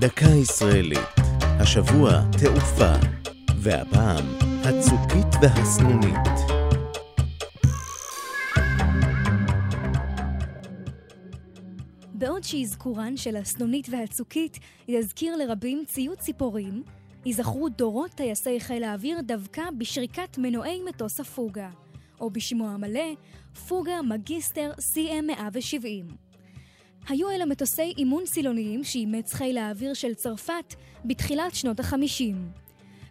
דקה ישראלית, השבוע תעופה, והפעם הצוקית והסנונית. בעוד שאזכורן של הסנונית והצוקית יזכיר לרבים ציוץ ציפורים, ייזכרו דורות טייסי חיל האוויר דווקא בשריקת מנועי מטוס הפוגה, או בשמו המלא, פוגה מגיסטר CM170. היו אלה מטוסי אימון סילוניים שאימץ חיל האוויר של צרפת בתחילת שנות החמישים.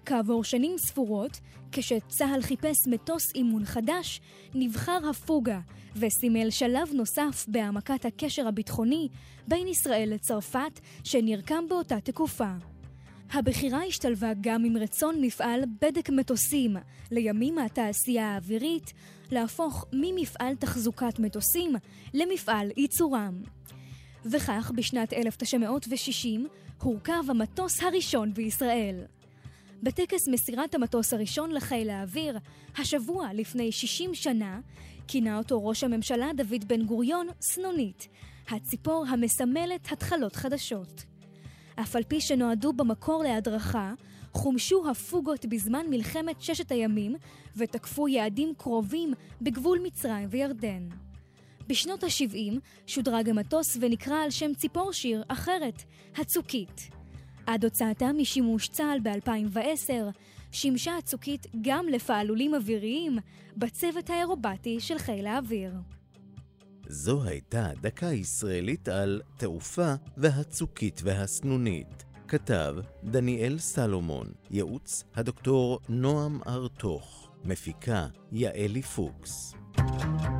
כעבור שנים ספורות, כשצה"ל חיפש מטוס אימון חדש, נבחר הפוגה וסימל שלב נוסף בהעמקת הקשר הביטחוני בין ישראל לצרפת שנרקם באותה תקופה. הבחירה השתלבה גם עם רצון מפעל בדק מטוסים לימים מהתעשייה האווירית להפוך ממפעל תחזוקת מטוסים למפעל ייצורם. וכך בשנת 1960 הורכב המטוס הראשון בישראל. בטקס מסירת המטוס הראשון לחיל האוויר, השבוע לפני 60 שנה, כינה אותו ראש הממשלה דוד בן גוריון סנונית, הציפור המסמלת התחלות חדשות. אף על פי שנועדו במקור להדרכה, חומשו הפוגות בזמן מלחמת ששת הימים ותקפו יעדים קרובים בגבול מצרים וירדן. בשנות ה-70 שודרג המטוס ונקרא על שם ציפור שיר אחרת, הצוקית. עד הוצאתה משימוש צה"ל ב-2010, שימשה הצוקית גם לפעלולים אוויריים בצוות האירובטי של חיל האוויר. זו הייתה דקה ישראלית על תעופה והצוקית והסנונית. כתב דניאל סלומון, ייעוץ הדוקטור נועם ארתוך, מפיקה יעלי פוקס. thank you